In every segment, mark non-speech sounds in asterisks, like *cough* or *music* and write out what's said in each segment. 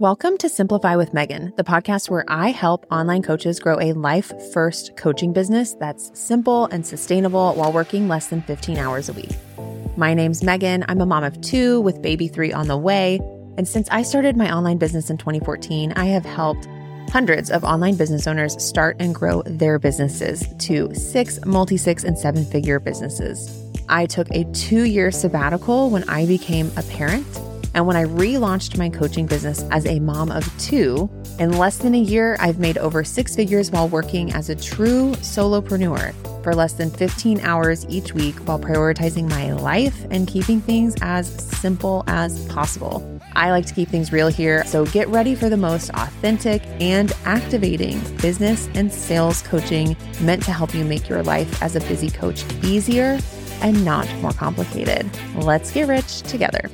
Welcome to Simplify with Megan, the podcast where I help online coaches grow a life first coaching business that's simple and sustainable while working less than 15 hours a week. My name's Megan. I'm a mom of two with baby three on the way. And since I started my online business in 2014, I have helped hundreds of online business owners start and grow their businesses to six, multi six, and seven figure businesses. I took a two year sabbatical when I became a parent and when I relaunched my coaching business as a mom of two, in less than a year, I've made over six figures while working as a true solopreneur for less than 15 hours each week while prioritizing my life and keeping things as simple as possible. I like to keep things real here, so get ready for the most authentic and activating business and sales coaching meant to help you make your life as a busy coach easier and not more complicated. Let's get rich together.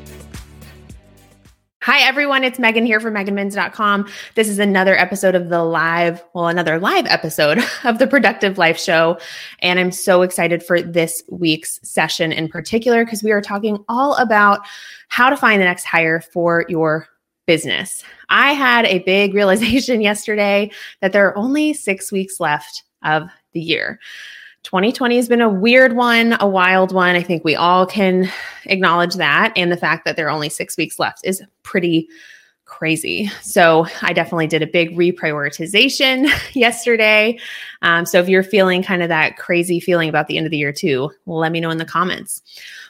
Hi, everyone. It's Megan here from meganminns.com. This is another episode of the live, well, another live episode *laughs* of the Productive Life Show. And I'm so excited for this week's session in particular because we are talking all about how to find the next hire for your business. I had a big *laughs* realization yesterday that there are only six weeks left of the year. 2020 has been a weird one, a wild one. I think we all can acknowledge that. And the fact that there are only six weeks left is pretty crazy. So I definitely did a big reprioritization *laughs* yesterday. Um, so if you're feeling kind of that crazy feeling about the end of the year too, let me know in the comments.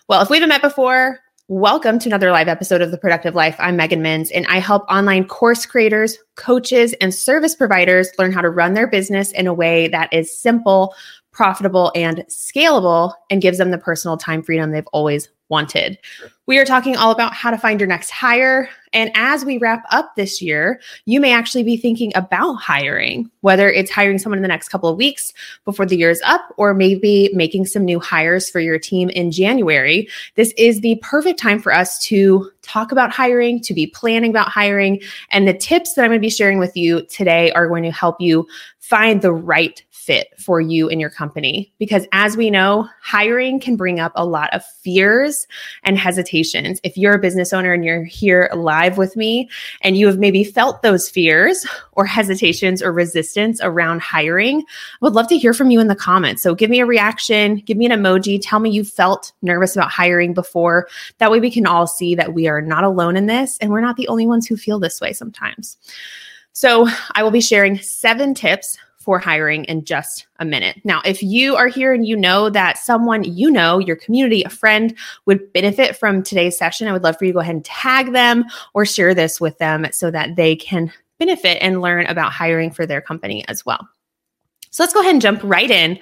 Well, if we haven't met before, Welcome to another live episode of The Productive Life. I'm Megan Minns, and I help online course creators, coaches, and service providers learn how to run their business in a way that is simple, profitable, and scalable and gives them the personal time freedom they've always wanted. We are talking all about how to find your next hire. And as we wrap up this year, you may actually be thinking about hiring, whether it's hiring someone in the next couple of weeks before the year is up, or maybe making some new hires for your team in January. This is the perfect time for us to talk about hiring, to be planning about hiring. And the tips that I'm going to be sharing with you today are going to help you find the right fit for you and your company. Because as we know, hiring can bring up a lot of fears and hesitations. If you're a business owner and you're here live with me and you have maybe felt those fears or hesitations or resistance around hiring, I would love to hear from you in the comments. So give me a reaction, give me an emoji, tell me you felt nervous about hiring before. That way we can all see that we are not alone in this and we're not the only ones who feel this way sometimes. So, I will be sharing seven tips for hiring in just a minute. Now, if you are here and you know that someone you know, your community, a friend would benefit from today's session, I would love for you to go ahead and tag them or share this with them so that they can benefit and learn about hiring for their company as well. So let's go ahead and jump right in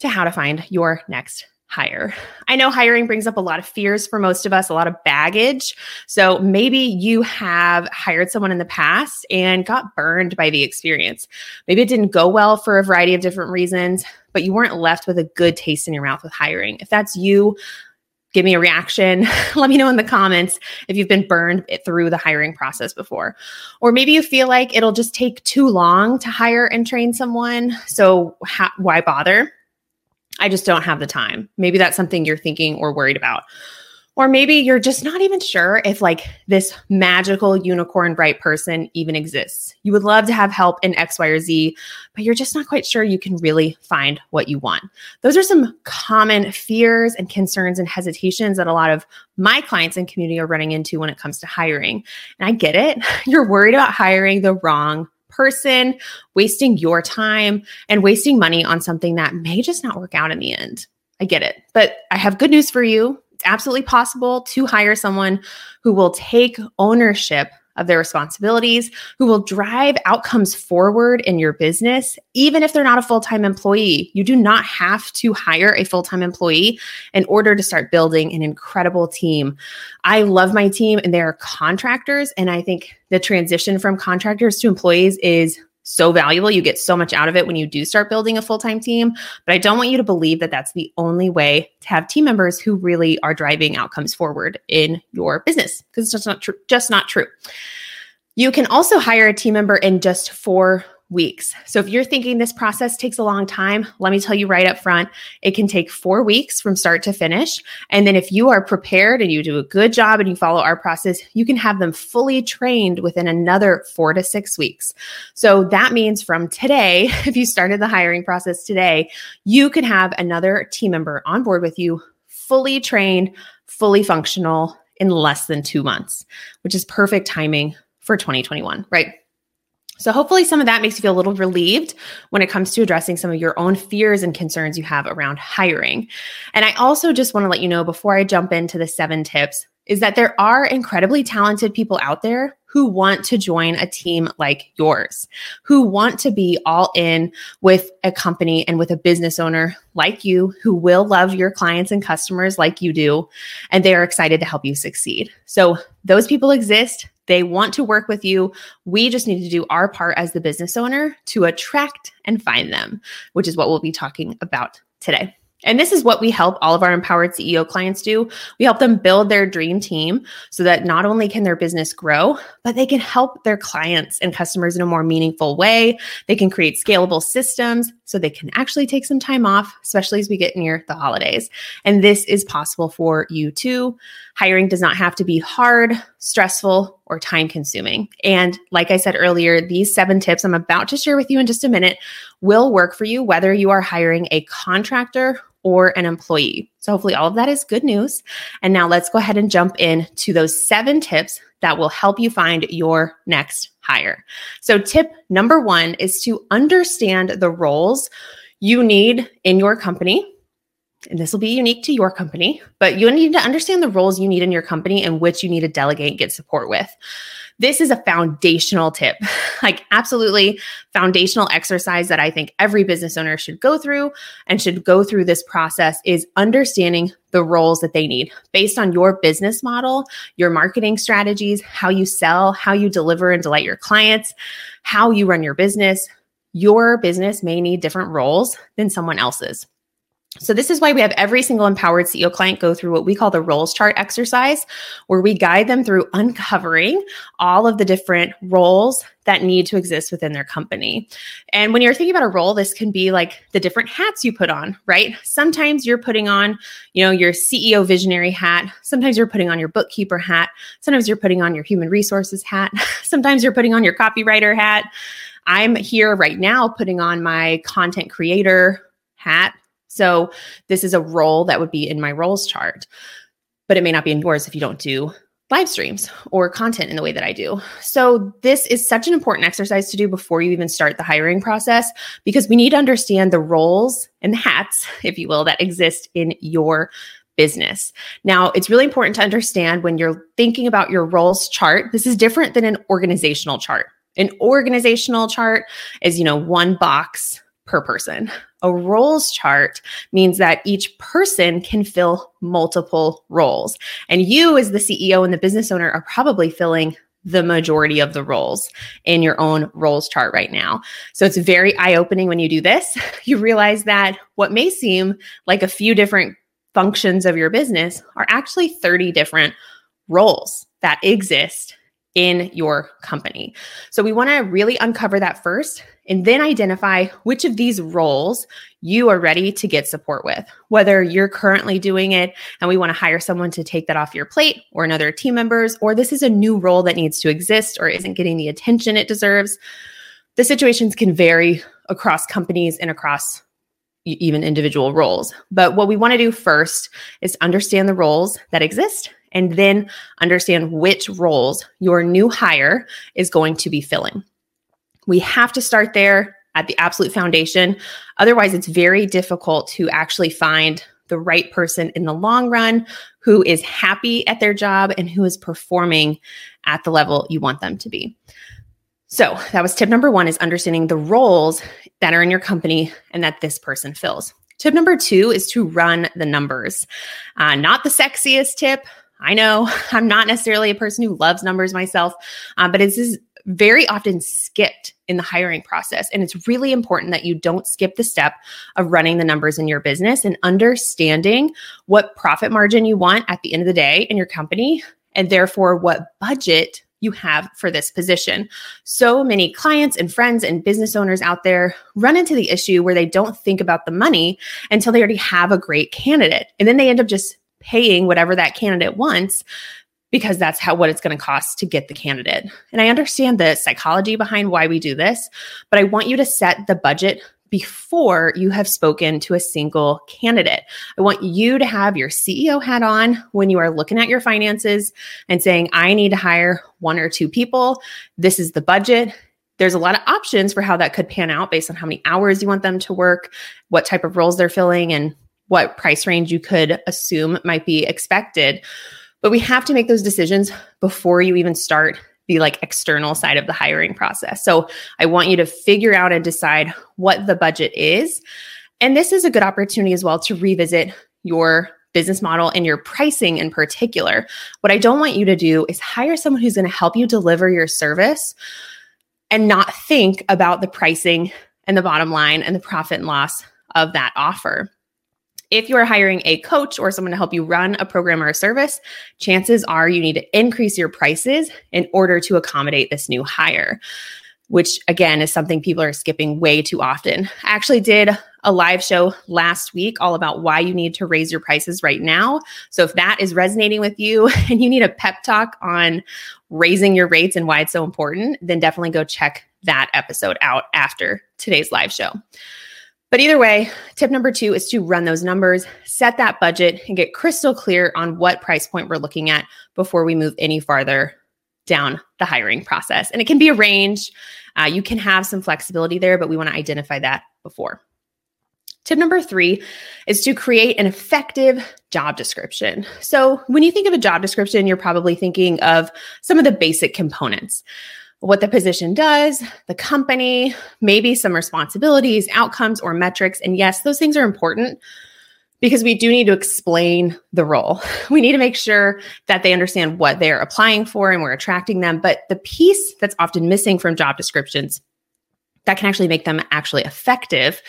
to how to find your next hire. I know hiring brings up a lot of fears for most of us, a lot of baggage. So maybe you have hired someone in the past and got burned by the experience. Maybe it didn't go well for a variety of different reasons, but you weren't left with a good taste in your mouth with hiring. If that's you, give me a reaction. *laughs* Let me know in the comments if you've been burned through the hiring process before. Or maybe you feel like it'll just take too long to hire and train someone. So, ha- why bother? I just don't have the time. Maybe that's something you're thinking or worried about. Or maybe you're just not even sure if like this magical unicorn bright person even exists. You would love to have help in X, Y, or Z, but you're just not quite sure you can really find what you want. Those are some common fears and concerns and hesitations that a lot of my clients and community are running into when it comes to hiring. And I get it. *laughs* You're worried about hiring the wrong person, wasting your time, and wasting money on something that may just not work out in the end. I get it. But I have good news for you. It's absolutely possible to hire someone who will take ownership of their responsibilities, who will drive outcomes forward in your business, even if they're not a full time employee. You do not have to hire a full time employee in order to start building an incredible team. I love my team and they're contractors. And I think the transition from contractors to employees is so valuable. You get so much out of it when you do start building a full time team. But I don't want you to believe that that's the only way to have team members who really are driving outcomes forward in your business because it's just not true. Just not true. You can also hire a team member in just four weeks. So if you're thinking this process takes a long time, let me tell you right up front, it can take four weeks from start to finish. And then if you are prepared and you do a good job and you follow our process, you can have them fully trained within another four to six weeks. So that means from today, *laughs* if you started the hiring process today, you could have another team member on board with you, fully trained, fully functional in less than two months, which is perfect timing for 2021, right? So, hopefully, some of that makes you feel a little relieved when it comes to addressing some of your own fears and concerns you have around hiring. And I also just want to let you know before I jump into the seven tips is that there are incredibly talented people out there who want to join a team like yours, who want to be all in with a company and with a business owner like you, who will love your clients and customers like you do, and they are excited to help you succeed. So, those people exist. They want to work with you. We just need to do our part as the business owner to attract and find them, which is what we'll be talking about today. And this is what we help all of our empowered CEO clients do. We help them build their dream team so that not only can their business grow, but they can help their clients and customers in a more meaningful way. They can create scalable systems so they can actually take some time off, especially as we get near the holidays. And this is possible for you too. Hiring does not have to be hard, stressful, or time consuming. And like I said earlier, these seven tips I'm about to share with you in just a minute will work for you whether you are hiring a contractor or an employee. So hopefully all of that is good news. And now let's go ahead and jump in to those seven tips that will help you find your next hire. So tip number 1 is to understand the roles you need in your company. And this will be unique to your company, but you need to understand the roles you need in your company and which you need to delegate and get support with. This is a foundational tip, *laughs* like absolutely foundational exercise that I think every business owner should go through and should go through this process is understanding the roles that they need based on your business model, your marketing strategies, how you sell, how you deliver and delight your clients, how you run your business. Your business may need different roles than someone else's. So, this is why we have every single empowered CEO client go through what we call the roles chart exercise, where we guide them through uncovering all of the different roles that need to exist within their company. And when you're thinking about a role, this can be like the different hats you put on, right? Sometimes you're putting on, you know, your CEO visionary hat. Sometimes you're putting on your bookkeeper hat. Sometimes you're putting on your human resources hat. *laughs* Sometimes you're putting on your copywriter hat. I'm here right now putting on my content creator hat so this is a role that would be in my roles chart, but it may not be in yours if you don't do live streams or content in the way that I do. So this is such an important exercise to do before you even start the hiring process because we need to understand the roles and the hats, if you will, that exist in your business. Now, it's really important to understand when you're thinking about your roles chart, this is different than an organizational chart. An organizational chart is, you know, one box per person. A roles chart means that each person can fill multiple roles. And you, as the CEO and the business owner, are probably filling the majority of the roles in your own roles chart right now. So it's very eye opening when you do this. *laughs* You realize that what may seem like a few different functions of your business are actually 30 different roles that exist in your company. So we want to really uncover that first and then identify which of these roles you are ready to get support with. Whether you're currently doing it and we want to hire someone to take that off your plate or another team members, or this is a new role that needs to exist or isn't getting the attention it deserves. The situations can vary across companies and across even individual roles. But what we want to do first is understand the roles that exist and then understand which roles your new hire is going to be filling. We have to start there at the absolute foundation. Otherwise, it's very difficult to actually find the right person in the long run who is happy at their job and who is performing at the level you want them to be. So, that was tip number one is understanding the roles that are in your company and that this person fills. Tip number two is to run the numbers. Uh, not the sexiest tip. I know *laughs* I'm not necessarily a person who loves numbers myself, uh, but it's is very often skipped in the hiring process. And it's really important that you don't skip the step of running the numbers in your business and understanding what profit margin you want at the end of the day in your company, and therefore what budget you have for this position. So many clients and friends and business owners out there run into the issue where they don't think about the money until they already have a great candidate. And then they end up just paying whatever that candidate wants because that's how what it's going to cost to get the candidate. And I understand the psychology behind why we do this, but I want you to set the budget before you have spoken to a single candidate. I want you to have your CEO hat on when you are looking at your finances and saying, I need to hire one or two people. This is the budget. There's a lot of options for how that could pan out based on how many hours you want them to work, what type of roles they're filling, and what price range you could assume might be expected. But we have to make those decisions before you even start the like external side of the hiring process. So I want you to figure out and decide what the budget is. And this is a good opportunity as well to revisit your business model and your pricing in particular. What I don't want you to do is hire someone who's going to help you deliver your service and not think about the pricing and the bottom line and the profit and loss of that offer. If you are hiring a coach or someone to help you run a program or a service, chances are you need to increase your prices in order to accommodate this new hire, which again is something people are skipping way too often. I actually did a live show last week all about why you need to raise your prices right now. So if that is resonating with you *laughs* and you need a pep talk on raising your rates and why it's so important, then definitely go check that episode out after today's live show. But either way, tip number two is to run those numbers, set that budget, and get crystal clear on what price point we're looking at before we move any farther down the hiring process. And it can be a range. Uh, you can have some flexibility there, but we want to identify that before. Tip number three is to create an effective job description. So, when you think of a job description, you're probably thinking of some of the basic components what the position does, the company, maybe some responsibilities, outcomes, or metrics. And yes, those things are important because we do need to explain the role. *laughs* We need to make sure that they understand what they're applying for and we're attracting them. But the piece that's often missing from job descriptions that can actually make them actually effective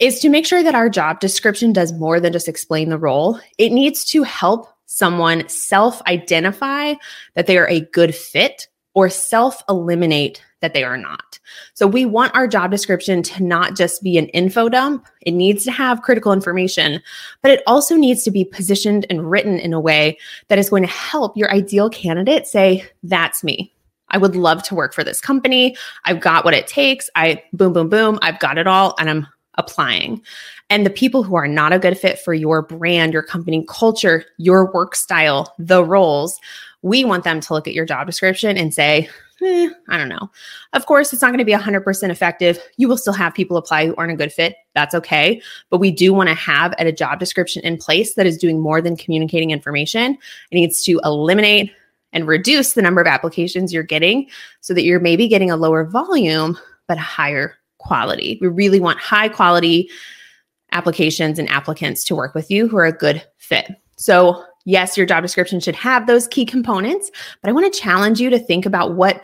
is to make sure that our job description does more than just explain the role. It needs to help someone self identify that they are a good fit or self eliminate that they are not. So we want our job description to not just be an info dump. It needs to have critical information, but it also needs to be positioned and written in a way that is going to help your ideal candidate say, that's me. I would love to work for this company. I've got what it takes. I boom, boom, boom. I've got it all and I'm applying. And the people who are not a good fit for your brand, your company culture, your work style, the roles, we want them to look at your job description and say, eh, I don't know. Of course, it's not going to be 100% effective. You will still have people apply who aren't a good fit. That's okay. But we do want to have a job description in place that is doing more than communicating information. It needs to eliminate and reduce the number of applications you're getting so that you're maybe getting a lower volume, but a higher quality. We really want high quality applications and applicants to work with you who are a good fit. So, yes, your job description should have those key components, but I want to challenge you to think about what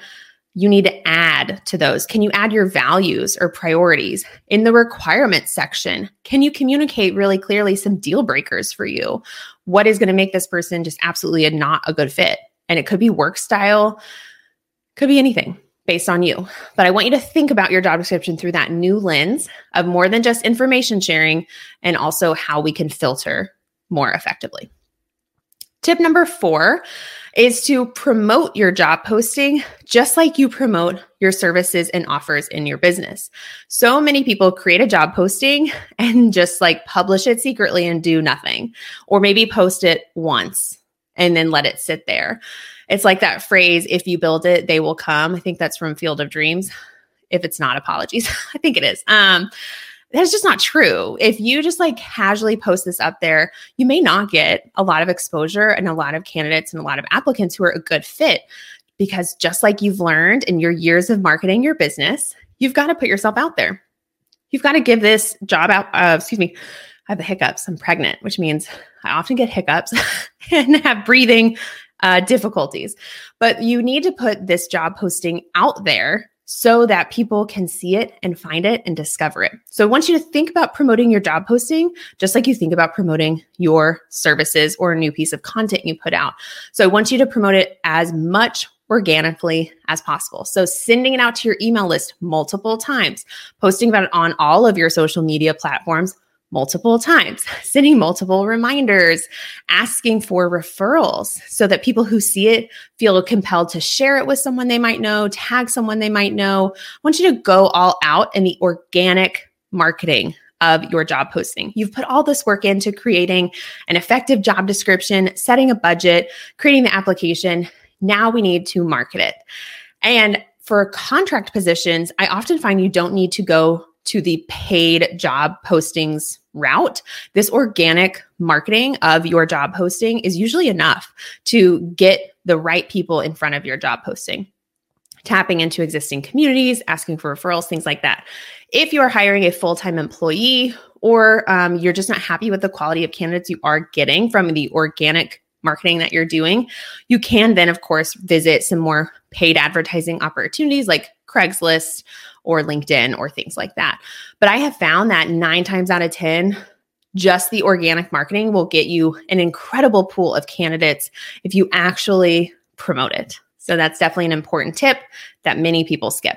you need to add to those. Can you add your values or priorities in the requirements section? Can you communicate really clearly some deal breakers for you? What is going to make this person just absolutely a, not a good fit? And it could be work style, could be anything based on you. But I want you to think about your job description through that new lens of more than just information sharing and also how we can filter more effectively. Tip number four is to promote your job posting just like you promote your services and offers in your business. So many people create a job posting *laughs* and just like publish it secretly and do nothing, or maybe post it once and then let it sit there. It's like that phrase, if you build it, they will come. I think that's from Field of Dreams. If it's not, apologies. *laughs* I think it is. Um, that's just not true. If you just like casually post this up there, you may not get a lot of exposure and a lot of candidates and a lot of applicants who are a good fit because just like you've learned in your years of marketing your business, you've got to put yourself out there. You've got to give this job out, uh, excuse me, I have the hiccups. I'm pregnant, which means I often get hiccups *laughs* and have breathing uh, difficulties. But you need to put this job posting out there so that people can see it and find it and discover it. So I want you to think about promoting your job posting just like you think about promoting your services or a new piece of content you put out. So I want you to promote it as much organically as possible. So, sending it out to your email list multiple times, posting about it on all of your social media platforms multiple times, *laughs* sending multiple reminders, asking for referrals so that people who see it feel compelled to share it with someone they might know, tag someone they might know. I want you to go all out in the organic marketing of your job posting. You've put all this work into creating an effective job description, setting a budget, creating the application. Now we need to market it. And for contract positions, I often find you don't need to go to the paid job postings route, this organic marketing of your job posting is usually enough to get the right people in front of your job posting. Tapping into existing communities, asking for referrals, things like that. If you are hiring a full time employee or um, you're just not happy with the quality of candidates you are getting from the organic marketing that you're doing, you can then, of course, visit some more paid advertising opportunities like Craigslist or LinkedIn or things like that. But I have found that nine times out of 10, just the organic marketing will get you an incredible pool of candidates if you actually promote it. So that's definitely an important tip that many people skip.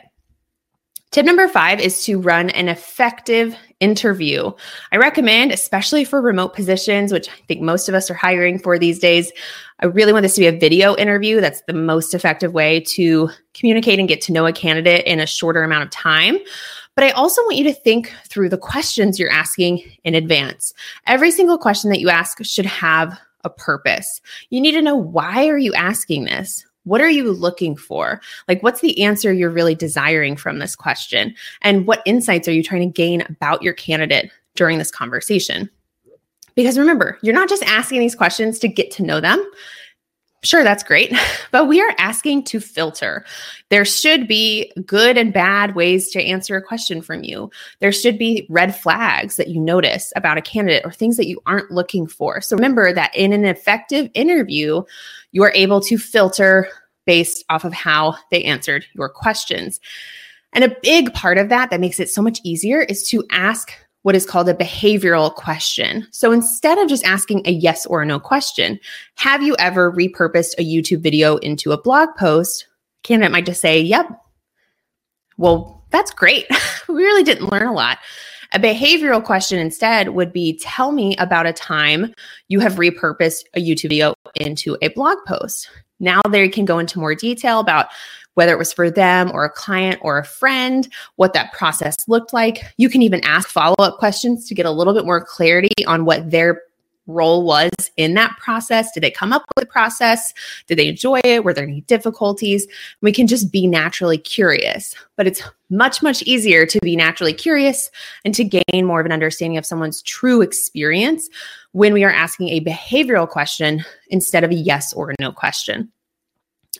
Tip number five is to run an effective interview. I recommend, especially for remote positions, which I think most of us are hiring for these days, I really want this to be a video interview. That's the most effective way to communicate and get to know a candidate in a shorter amount of time. But I also want you to think through the questions you're asking in advance. Every single question that you ask should have a purpose. You need to know why are you asking this? What are you looking for? Like, what's the answer you're really desiring from this question? And what insights are you trying to gain about your candidate during this conversation? Because remember, you're not just asking these questions to get to know them. Sure, that's great, *laughs* but we are asking to filter. There should be good and bad ways to answer a question from you. There should be red flags that you notice about a candidate or things that you aren't looking for. So remember that in an effective interview, you are able to filter based off of how they answered your questions. And a big part of that that makes it so much easier is to ask what is called a behavioral question. So instead of just asking a yes or a no question, have you ever repurposed a YouTube video into a blog post? Candidate might just say, yep. Well, that's great. *laughs* we really didn't learn a lot. A behavioral question instead would be tell me about a time you have repurposed a YouTube video into a blog post. Now they can go into more detail about whether it was for them or a client or a friend, what that process looked like. You can even ask follow up questions to get a little bit more clarity on what their role was in that process. Did they come up with the process? Did they enjoy it? Were there any difficulties? We can just be naturally curious, but it's much, much easier to be naturally curious and to gain more of an understanding of someone's true experience when we are asking a behavioral question instead of a yes or no question.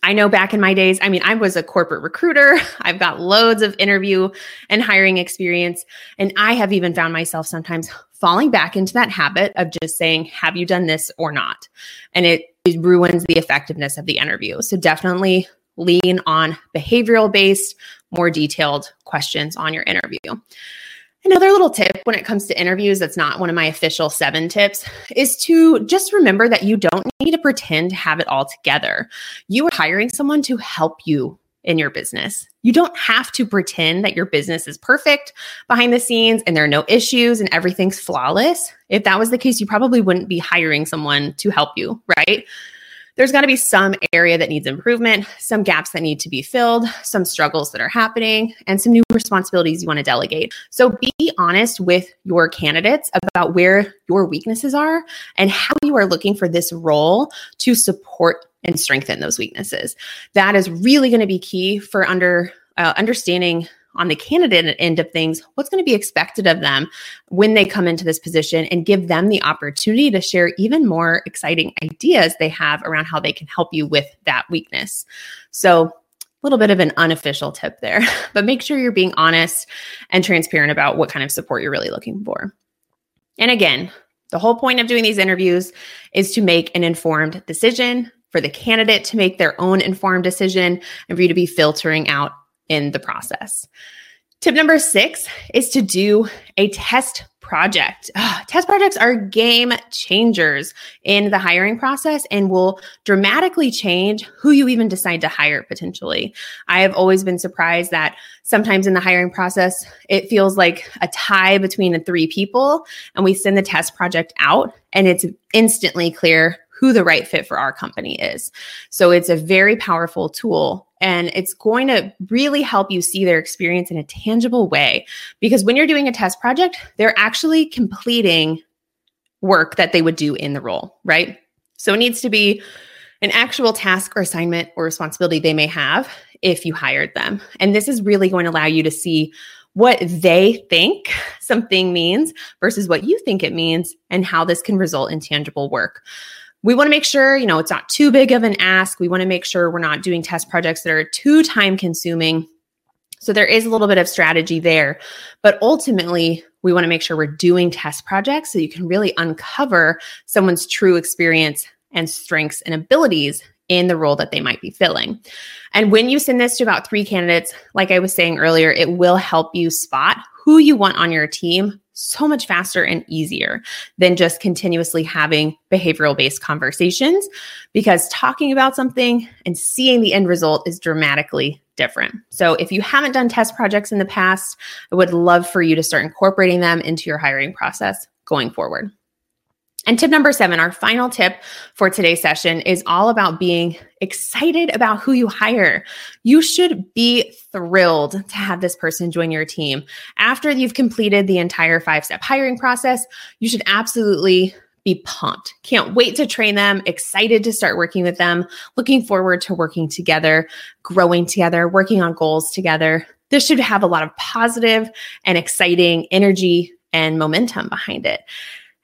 I know back in my days, I mean, I was a corporate recruiter. *laughs* I've got loads of interview and hiring experience. And I have even found myself sometimes falling back into that habit of just saying, Have you done this or not? And it, it ruins the effectiveness of the interview. So definitely lean on behavioral based, more detailed questions on your interview. Another little tip when it comes to interviews that's not one of my official seven tips is to just remember that you don't need to pretend to have it all together. You are hiring someone to help you in your business. You don't have to pretend that your business is perfect behind the scenes and there are no issues and everything's flawless. If that was the case, you probably wouldn't be hiring someone to help you, right? There's got to be some area that needs improvement, some gaps that need to be filled, some struggles that are happening, and some new responsibilities you want to delegate. So be honest with your candidates about where your weaknesses are and how you are looking for this role to support and strengthen those weaknesses. That is really going to be key for under uh, understanding on the candidate end of things, what's going to be expected of them when they come into this position and give them the opportunity to share even more exciting ideas they have around how they can help you with that weakness. So, a little bit of an unofficial tip there, *laughs* but make sure you're being honest and transparent about what kind of support you're really looking for. And again, the whole point of doing these interviews is to make an informed decision for the candidate to make their own informed decision and for you to be filtering out in the process. Tip number six is to do a test project. Ugh, test projects are game changers in the hiring process and will dramatically change who you even decide to hire potentially. I have always been surprised that sometimes in the hiring process, it feels like a tie between the three people, and we send the test project out, and it's instantly clear who the right fit for our company is. So it's a very powerful tool and it's going to really help you see their experience in a tangible way. Because when you're doing a test project, they're actually completing work that they would do in the role, right? So it needs to be an actual task or assignment or responsibility they may have if you hired them. And this is really going to allow you to see what they think something means versus what you think it means and how this can result in tangible work we want to make sure, you know, it's not too big of an ask. We want to make sure we're not doing test projects that are too time consuming. So there is a little bit of strategy there. But ultimately, we want to make sure we're doing test projects so you can really uncover someone's true experience and strengths and abilities in the role that they might be filling. And when you send this to about three candidates, like I was saying earlier, it will help you spot who you want on your team so much faster and easier than just continuously having behavioral based conversations because talking about something and seeing the end result is dramatically different. So, if you haven't done test projects in the past, I would love for you to start incorporating them into your hiring process going forward. And tip number seven, our final tip for today's session is all about being excited about who you hire. You should be thrilled to have this person join your team. After you've completed the entire five step hiring process, you should absolutely be pumped. Can't wait to train them, excited to start working with them, looking forward to working together, growing together, working on goals together. This should have a lot of positive and exciting energy and momentum behind it.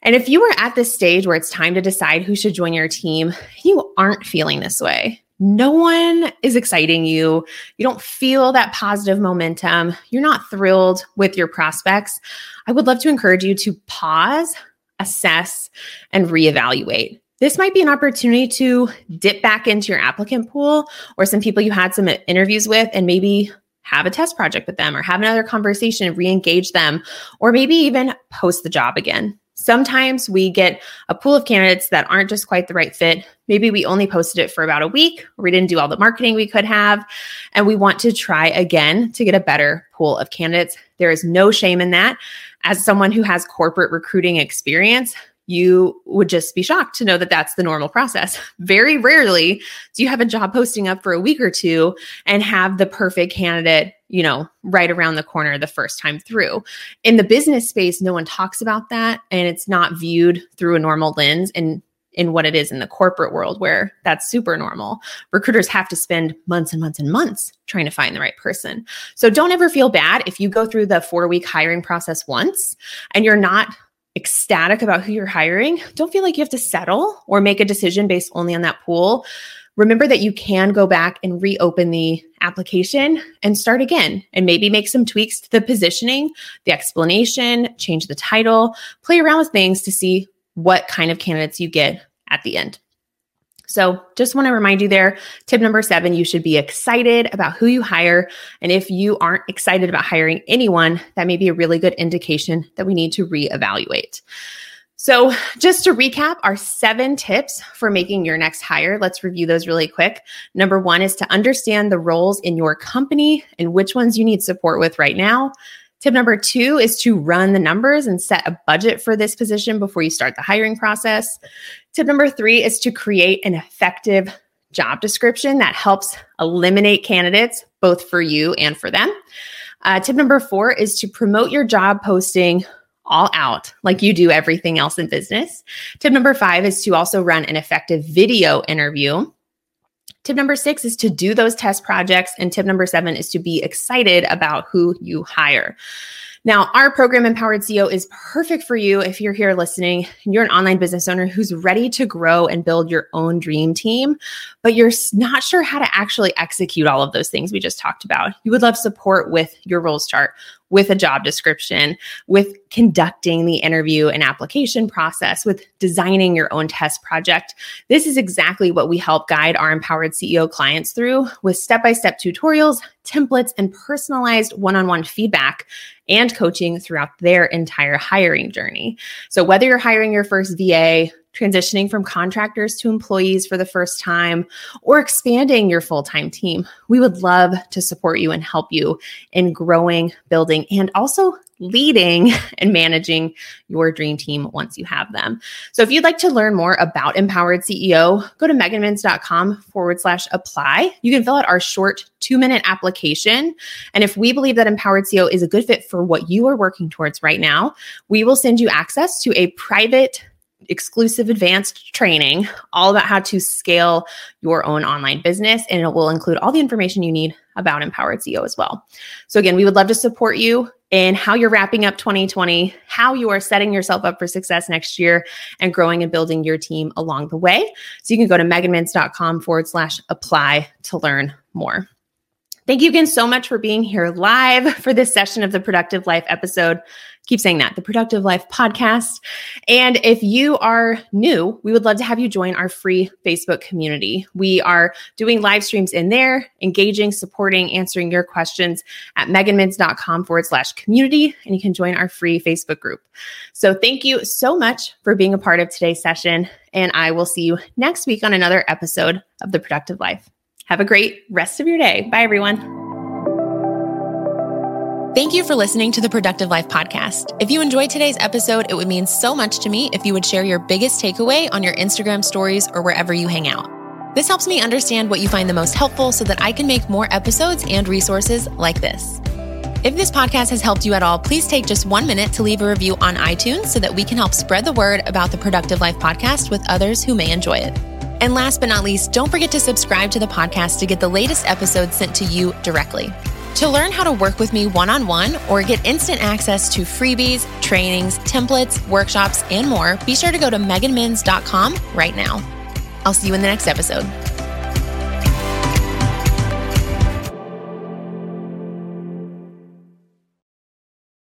And if you are at this stage where it's time to decide who should join your team, you aren't feeling this way. No one is exciting you. You don't feel that positive momentum. You're not thrilled with your prospects. I would love to encourage you to pause, assess, and reevaluate. This might be an opportunity to dip back into your applicant pool or some people you had some interviews with and maybe have a test project with them or have another conversation, re engage them, or maybe even post the job again. Sometimes we get a pool of candidates that aren't just quite the right fit. Maybe we only posted it for about a week, or we didn't do all the marketing we could have, and we want to try again to get a better pool of candidates. There is no shame in that. As someone who has corporate recruiting experience, you would just be shocked to know that that's the normal process. *laughs* Very rarely do you have a job posting up for a week or two and have the perfect candidate, you know, right around the corner the first time through. In the business space, no one talks about that and it's not viewed through a normal lens and in what it is in the corporate world where that's super normal. Recruiters have to spend months and months and months trying to find the right person. So don't ever feel bad if you go through the 4 week hiring process once and you're not ecstatic about who you're hiring, don't feel like you have to settle or make a decision based only on that pool. Remember that you can go back and reopen the application and start again and maybe make some tweaks to the positioning, the explanation, change the title, play around with things to see what kind of candidates you get at the end. So, just want to remind you there tip number seven, you should be excited about who you hire. And if you aren't excited about hiring anyone, that may be a really good indication that we need to reevaluate. So, just to recap our seven tips for making your next hire, let's review those really quick. Number one is to understand the roles in your company and which ones you need support with right now. Tip number two is to run the numbers and set a budget for this position before you start the hiring process. Tip number three is to create an effective job description that helps eliminate candidates both for you and for them. Uh, tip number four is to promote your job posting all out like you do everything else in business. Tip number five is to also run an effective video interview Tip number six is to do those test projects. And tip number seven is to be excited about who you hire. Now, our program, Empowered CEO, is perfect for you if you're here listening you're an online business owner who's ready to grow and build your own dream team, but you're not sure how to actually execute all of those things we just talked about. You would love support with your roles chart, with a job description, with conducting the interview and application process, with designing your own test project. This is exactly what we help guide our empowered CEO clients through with step by step tutorials, templates, and personalized one on one feedback and coaching throughout their entire hiring journey. So, whether you're hiring your first VA, transitioning from contractors to employees for the first time, or expanding your full time team, we would love to support you and help you in growing, building, and also leading *laughs* and managing your dream team once you have them. So if you'd like to learn more about Empowered CEO, go to meganminns.com forward slash apply. You can fill out our short two minute application. And if we believe that Empowered CEO is a good fit for what you are working towards right now, we will send you access to a private exclusive advanced training all about how to scale your own online business. And it will include all the information you need about Empowered CEO as well. So, again, we would love to support you in how you're wrapping up 2020, how you are setting yourself up for success next year, and growing and building your team along the way. So, you can go to meganminns.com forward slash apply to learn more. Thank you again so much for being here live *laughs* for this session of the Productive Life episode keep saying that the Productive Life podcast. And if you are new, we would love to have you join our free Facebook community. We are doing live streams in there, engaging, supporting, answering your questions at meganminns.com forward slash community. And you can join our free Facebook group. So thank you so much for being a part of today's session. And I will see you next week on another episode of The Productive Life. Have a great rest of your day. Bye, everyone. Thank you for listening to the Productive Life podcast. If you enjoyed today's episode, it would mean so much to me if you would share your biggest takeaway on your Instagram stories or wherever you hang out. This helps me understand what you find the most helpful so that I can make more episodes and resources like this. If this podcast has helped you at all, please take just one minute to leave a review on iTunes so that we can help spread the word about the Productive Life podcast with others who may enjoy it. And last but not least, don't forget to subscribe to the podcast to get the latest episodes sent to you directly. To learn how to work with me one on one or get instant access to freebies, trainings, templates, workshops, and more, be sure to go to meganminns.com right now. I'll see you in the next episode.